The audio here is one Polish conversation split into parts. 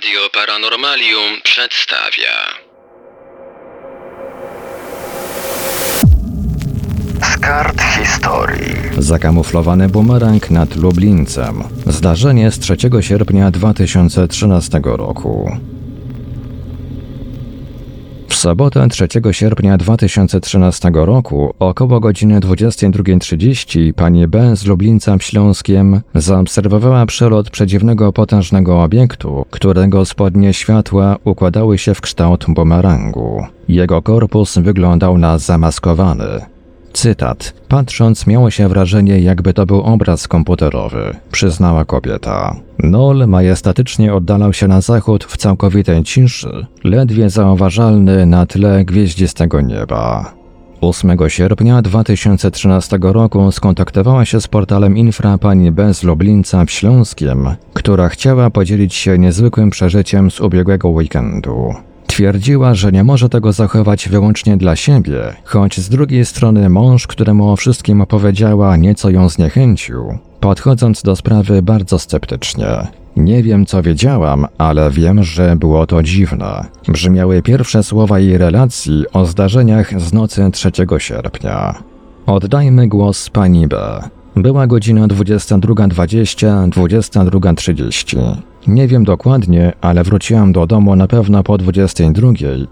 Radio Paranormalium przedstawia. Z kart historii. Zakamuflowany bumerang nad Lublińcem. Zdarzenie z 3 sierpnia 2013 roku. Sobotę 3 sierpnia 2013 roku około godziny 22.30 pani B z Lublińca Śląskiem zaobserwowała przelot przedziwnego potężnego obiektu, którego spodnie światła układały się w kształt bumerangu. Jego korpus wyglądał na zamaskowany. Cytat. Patrząc, miało się wrażenie, jakby to był obraz komputerowy, przyznała kobieta. Nol majestatycznie oddalał się na zachód w całkowitej ciszy, ledwie zauważalny na tle gwieździstego nieba. 8 sierpnia 2013 roku skontaktowała się z portalem Infra pani B z Lublińca w Śląskiem, która chciała podzielić się niezwykłym przeżyciem z ubiegłego weekendu. Twierdziła, że nie może tego zachować wyłącznie dla siebie, choć z drugiej strony mąż, któremu o wszystkim opowiedziała, nieco ją zniechęcił, podchodząc do sprawy bardzo sceptycznie. Nie wiem, co wiedziałam, ale wiem, że było to dziwne. Brzmiały pierwsze słowa jej relacji o zdarzeniach z nocy 3 sierpnia. Oddajmy głos pani B. Była godzina 22.20, 22.30. Nie wiem dokładnie, ale wróciłam do domu na pewno po 22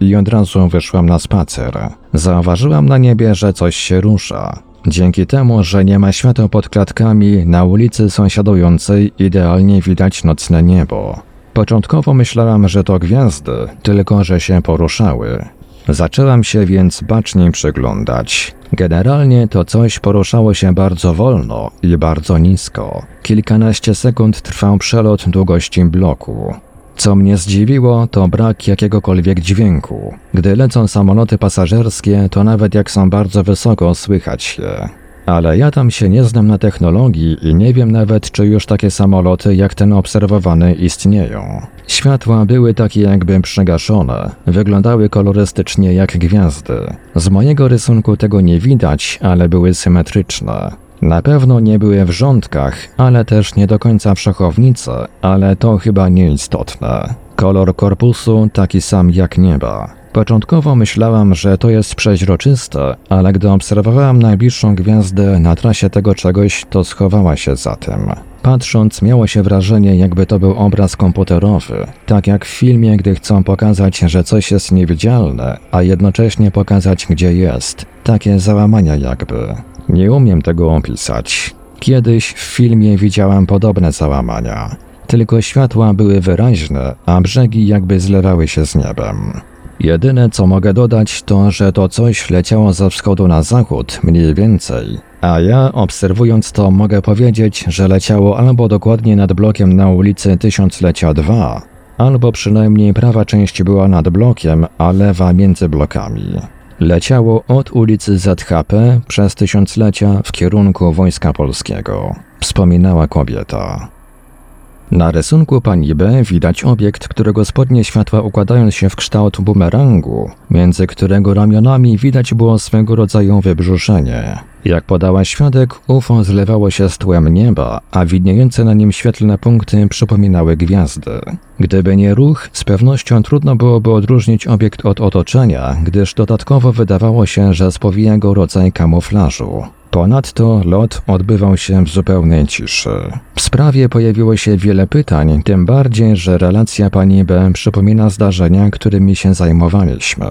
i od razu wyszłam na spacer. Zauważyłam na niebie, że coś się rusza. Dzięki temu, że nie ma świateł pod klatkami, na ulicy sąsiadującej idealnie widać nocne niebo. Początkowo myślałam, że to gwiazdy, tylko że się poruszały. Zaczęłam się więc baczniej przyglądać. Generalnie to coś poruszało się bardzo wolno i bardzo nisko. Kilkanaście sekund trwał przelot długości bloku. Co mnie zdziwiło, to brak jakiegokolwiek dźwięku. Gdy lecą samoloty pasażerskie, to nawet jak są bardzo wysoko, słychać je. Ale ja tam się nie znam na technologii i nie wiem nawet, czy już takie samoloty jak ten obserwowany istnieją. Światła były takie jakby przygaszone, wyglądały kolorystycznie jak gwiazdy. Z mojego rysunku tego nie widać, ale były symetryczne. Na pewno nie były w rządkach, ale też nie do końca w szachownicy, ale to chyba nieistotne. Kolor korpusu taki sam jak nieba. Początkowo myślałam, że to jest przeźroczyste, ale gdy obserwowałam najbliższą gwiazdę na trasie tego czegoś, to schowała się za tym. Patrząc, miało się wrażenie, jakby to był obraz komputerowy, tak jak w filmie, gdy chcą pokazać, że coś jest niewidzialne, a jednocześnie pokazać, gdzie jest. Takie załamania jakby. Nie umiem tego opisać. Kiedyś w filmie widziałam podobne załamania. Tylko światła były wyraźne, a brzegi jakby zlewały się z niebem. Jedyne co mogę dodać to, że to coś leciało ze wschodu na zachód, mniej więcej. A ja obserwując to mogę powiedzieć, że leciało albo dokładnie nad blokiem na ulicy Tysiąclecia 2, albo przynajmniej prawa część była nad blokiem, a lewa między blokami. Leciało od ulicy ZHP przez tysiąclecia w kierunku Wojska Polskiego, wspominała kobieta. Na rysunku pani B widać obiekt, którego spodnie światła układają się w kształt bumerangu, między którego ramionami widać było swego rodzaju wybrzuszenie. Jak podała świadek, UFO zlewało się z tłem nieba, a widniejące na nim świetlne punkty przypominały gwiazdy. Gdyby nie ruch, z pewnością trudno byłoby odróżnić obiekt od otoczenia, gdyż dodatkowo wydawało się, że spowija go rodzaj kamuflażu. Ponadto lot odbywał się w zupełnej ciszy. W sprawie pojawiło się wiele pytań, tym bardziej, że relacja pani B przypomina zdarzenia, którymi się zajmowaliśmy.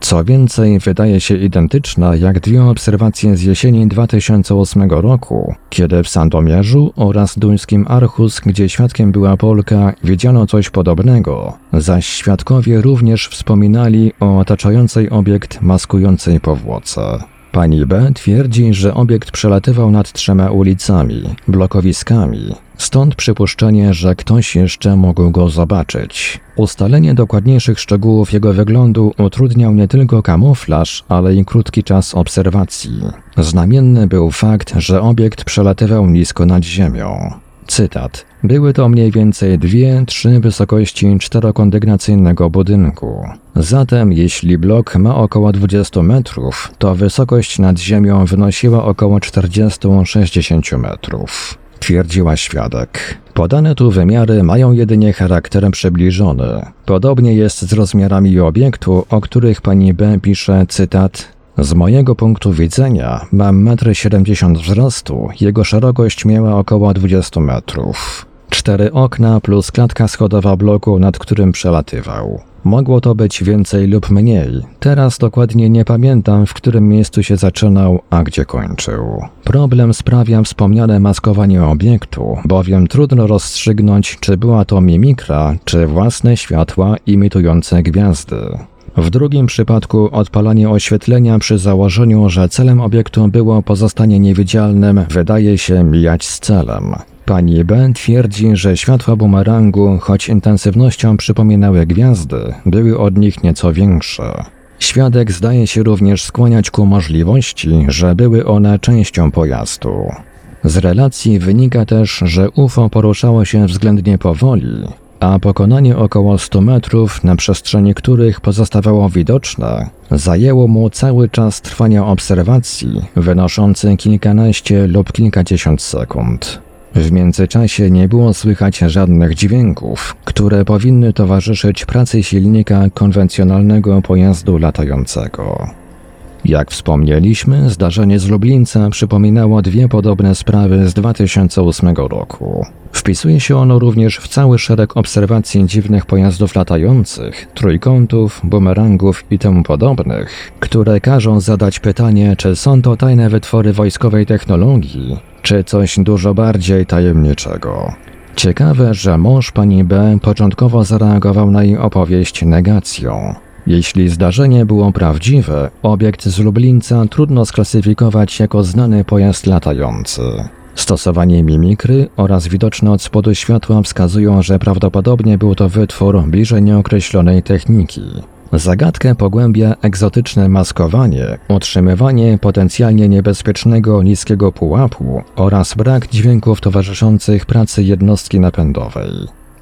Co więcej, wydaje się identyczna jak dwie obserwacje z jesieni 2008 roku, kiedy w Sandomierzu oraz duńskim Archus, gdzie świadkiem była Polka, widziano coś podobnego, zaś świadkowie również wspominali o otaczającej obiekt maskującej powłoce. Pani B twierdzi, że obiekt przelatywał nad trzema ulicami, blokowiskami, stąd przypuszczenie, że ktoś jeszcze mógł go zobaczyć. Ustalenie dokładniejszych szczegółów jego wyglądu utrudniał nie tylko kamuflaż, ale i krótki czas obserwacji. Znamienny był fakt, że obiekt przelatywał nisko nad ziemią. Cytat. Były to mniej więcej dwie, trzy wysokości czterokondygnacyjnego budynku. Zatem jeśli blok ma około 20 metrów, to wysokość nad ziemią wynosiła około 40-60 metrów. Twierdziła świadek. Podane tu wymiary mają jedynie charakter przybliżony. Podobnie jest z rozmiarami obiektu, o których pani B pisze cytat z mojego punktu widzenia mam 1,70 m wzrostu, jego szerokość miała około 20 metrów. Cztery okna plus klatka schodowa bloku, nad którym przelatywał. Mogło to być więcej lub mniej. Teraz dokładnie nie pamiętam, w którym miejscu się zaczynał, a gdzie kończył. Problem sprawia wspomniane maskowanie obiektu, bowiem trudno rozstrzygnąć, czy była to mimikra, czy własne światła imitujące gwiazdy. W drugim przypadku odpalanie oświetlenia przy założeniu, że celem obiektu było pozostanie niewidzialnym, wydaje się mijać z celem. Pani B twierdzi, że światła bumerangu, choć intensywnością przypominały gwiazdy, były od nich nieco większe. Świadek zdaje się również skłaniać ku możliwości, że były one częścią pojazdu. Z relacji wynika też, że UFO poruszało się względnie powoli, a pokonanie około 100 metrów, na przestrzeni których pozostawało widoczne, zajęło mu cały czas trwania obserwacji, wynoszący kilkanaście lub kilkadziesiąt sekund. W międzyczasie nie było słychać żadnych dźwięków, które powinny towarzyszyć pracy silnika konwencjonalnego pojazdu latającego. Jak wspomnieliśmy, zdarzenie z Lublińca przypominało dwie podobne sprawy z 2008 roku. Wpisuje się ono również w cały szereg obserwacji dziwnych pojazdów latających, trójkątów, bumerangów i temu podobnych, które każą zadać pytanie, czy są to tajne wytwory wojskowej technologii, czy coś dużo bardziej tajemniczego. Ciekawe, że mąż pani B początkowo zareagował na jej opowieść negacją. Jeśli zdarzenie było prawdziwe, obiekt z Lublińca trudno sklasyfikować jako znany pojazd latający. Stosowanie mimikry oraz widoczne od spodu światła wskazują, że prawdopodobnie był to wytwór bliżej nieokreślonej techniki. Zagadkę pogłębia egzotyczne maskowanie, utrzymywanie potencjalnie niebezpiecznego niskiego pułapu oraz brak dźwięków towarzyszących pracy jednostki napędowej.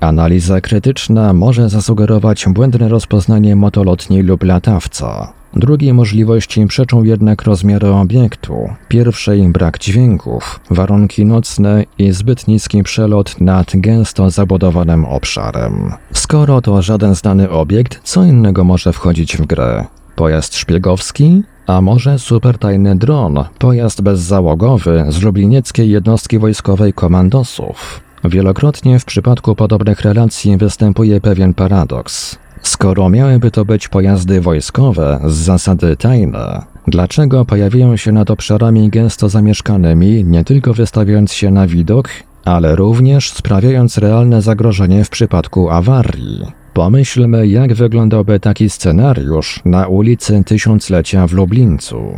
Analiza krytyczna może zasugerować błędne rozpoznanie motolotni lub latawca. Drugiej możliwości przeczą jednak rozmiary obiektu, pierwszej brak dźwięków, warunki nocne i zbyt niski przelot nad gęsto zabudowanym obszarem. Skoro to żaden znany obiekt, co innego może wchodzić w grę? Pojazd szpiegowski? A może supertajny dron, pojazd bezzałogowy z lublinieckiej jednostki wojskowej komandosów? Wielokrotnie w przypadku podobnych relacji występuje pewien paradoks. Skoro miałyby to być pojazdy wojskowe z zasady tajne, dlaczego pojawiają się nad obszarami gęsto zamieszkanymi, nie tylko wystawiając się na widok, ale również sprawiając realne zagrożenie w przypadku awarii? Pomyślmy, jak wyglądałby taki scenariusz na ulicy Tysiąclecia w Lublińcu.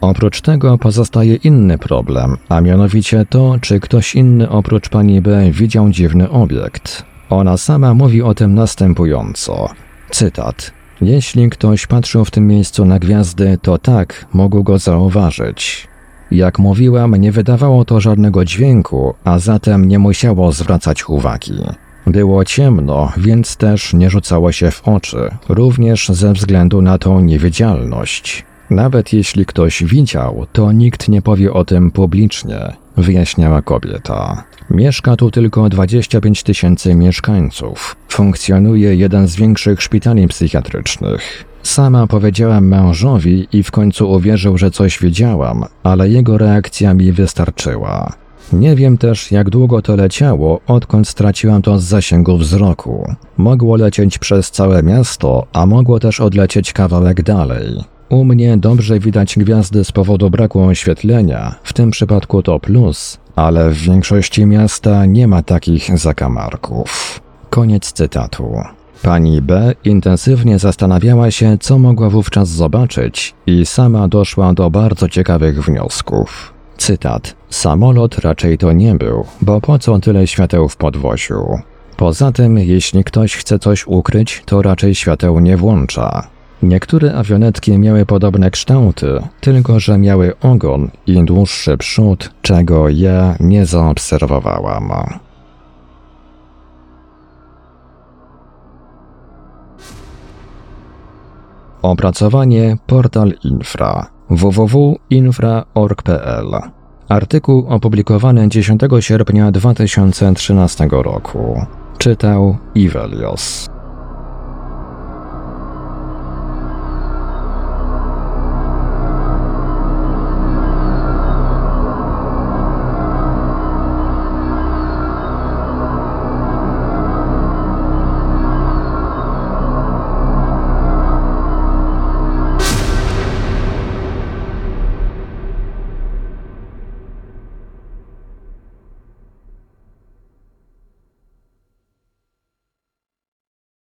Oprócz tego pozostaje inny problem, a mianowicie to, czy ktoś inny oprócz pani B widział dziwny obiekt. Ona sama mówi o tym następująco. Cytat. Jeśli ktoś patrzył w tym miejscu na gwiazdy, to tak, mógł go zauważyć. Jak mówiłam, nie wydawało to żadnego dźwięku, a zatem nie musiało zwracać uwagi. Było ciemno, więc też nie rzucało się w oczy, również ze względu na tą niewidzialność. Nawet jeśli ktoś widział, to nikt nie powie o tym publicznie, wyjaśniała kobieta. Mieszka tu tylko 25 tysięcy mieszkańców. Funkcjonuje jeden z większych szpitali psychiatrycznych. Sama powiedziałam mężowi i w końcu uwierzył, że coś widziałam, ale jego reakcja mi wystarczyła. Nie wiem też, jak długo to leciało, odkąd straciłam to z zasięgu wzroku. Mogło lecieć przez całe miasto, a mogło też odlecieć kawałek dalej. U mnie dobrze widać gwiazdy z powodu braku oświetlenia, w tym przypadku to plus, ale w większości miasta nie ma takich zakamarków. Koniec cytatu. Pani B intensywnie zastanawiała się, co mogła wówczas zobaczyć, i sama doszła do bardzo ciekawych wniosków. Cytat: Samolot raczej to nie był, bo po co tyle świateł w podwoziu? Poza tym, jeśli ktoś chce coś ukryć, to raczej świateł nie włącza. Niektóre awionetki miały podobne kształty, tylko że miały ogon i dłuższy przód, czego ja nie zaobserwowałam. Opracowanie Portal Infra www.infra.org.pl Artykuł opublikowany 10 sierpnia 2013 roku. Czytał Ivelios.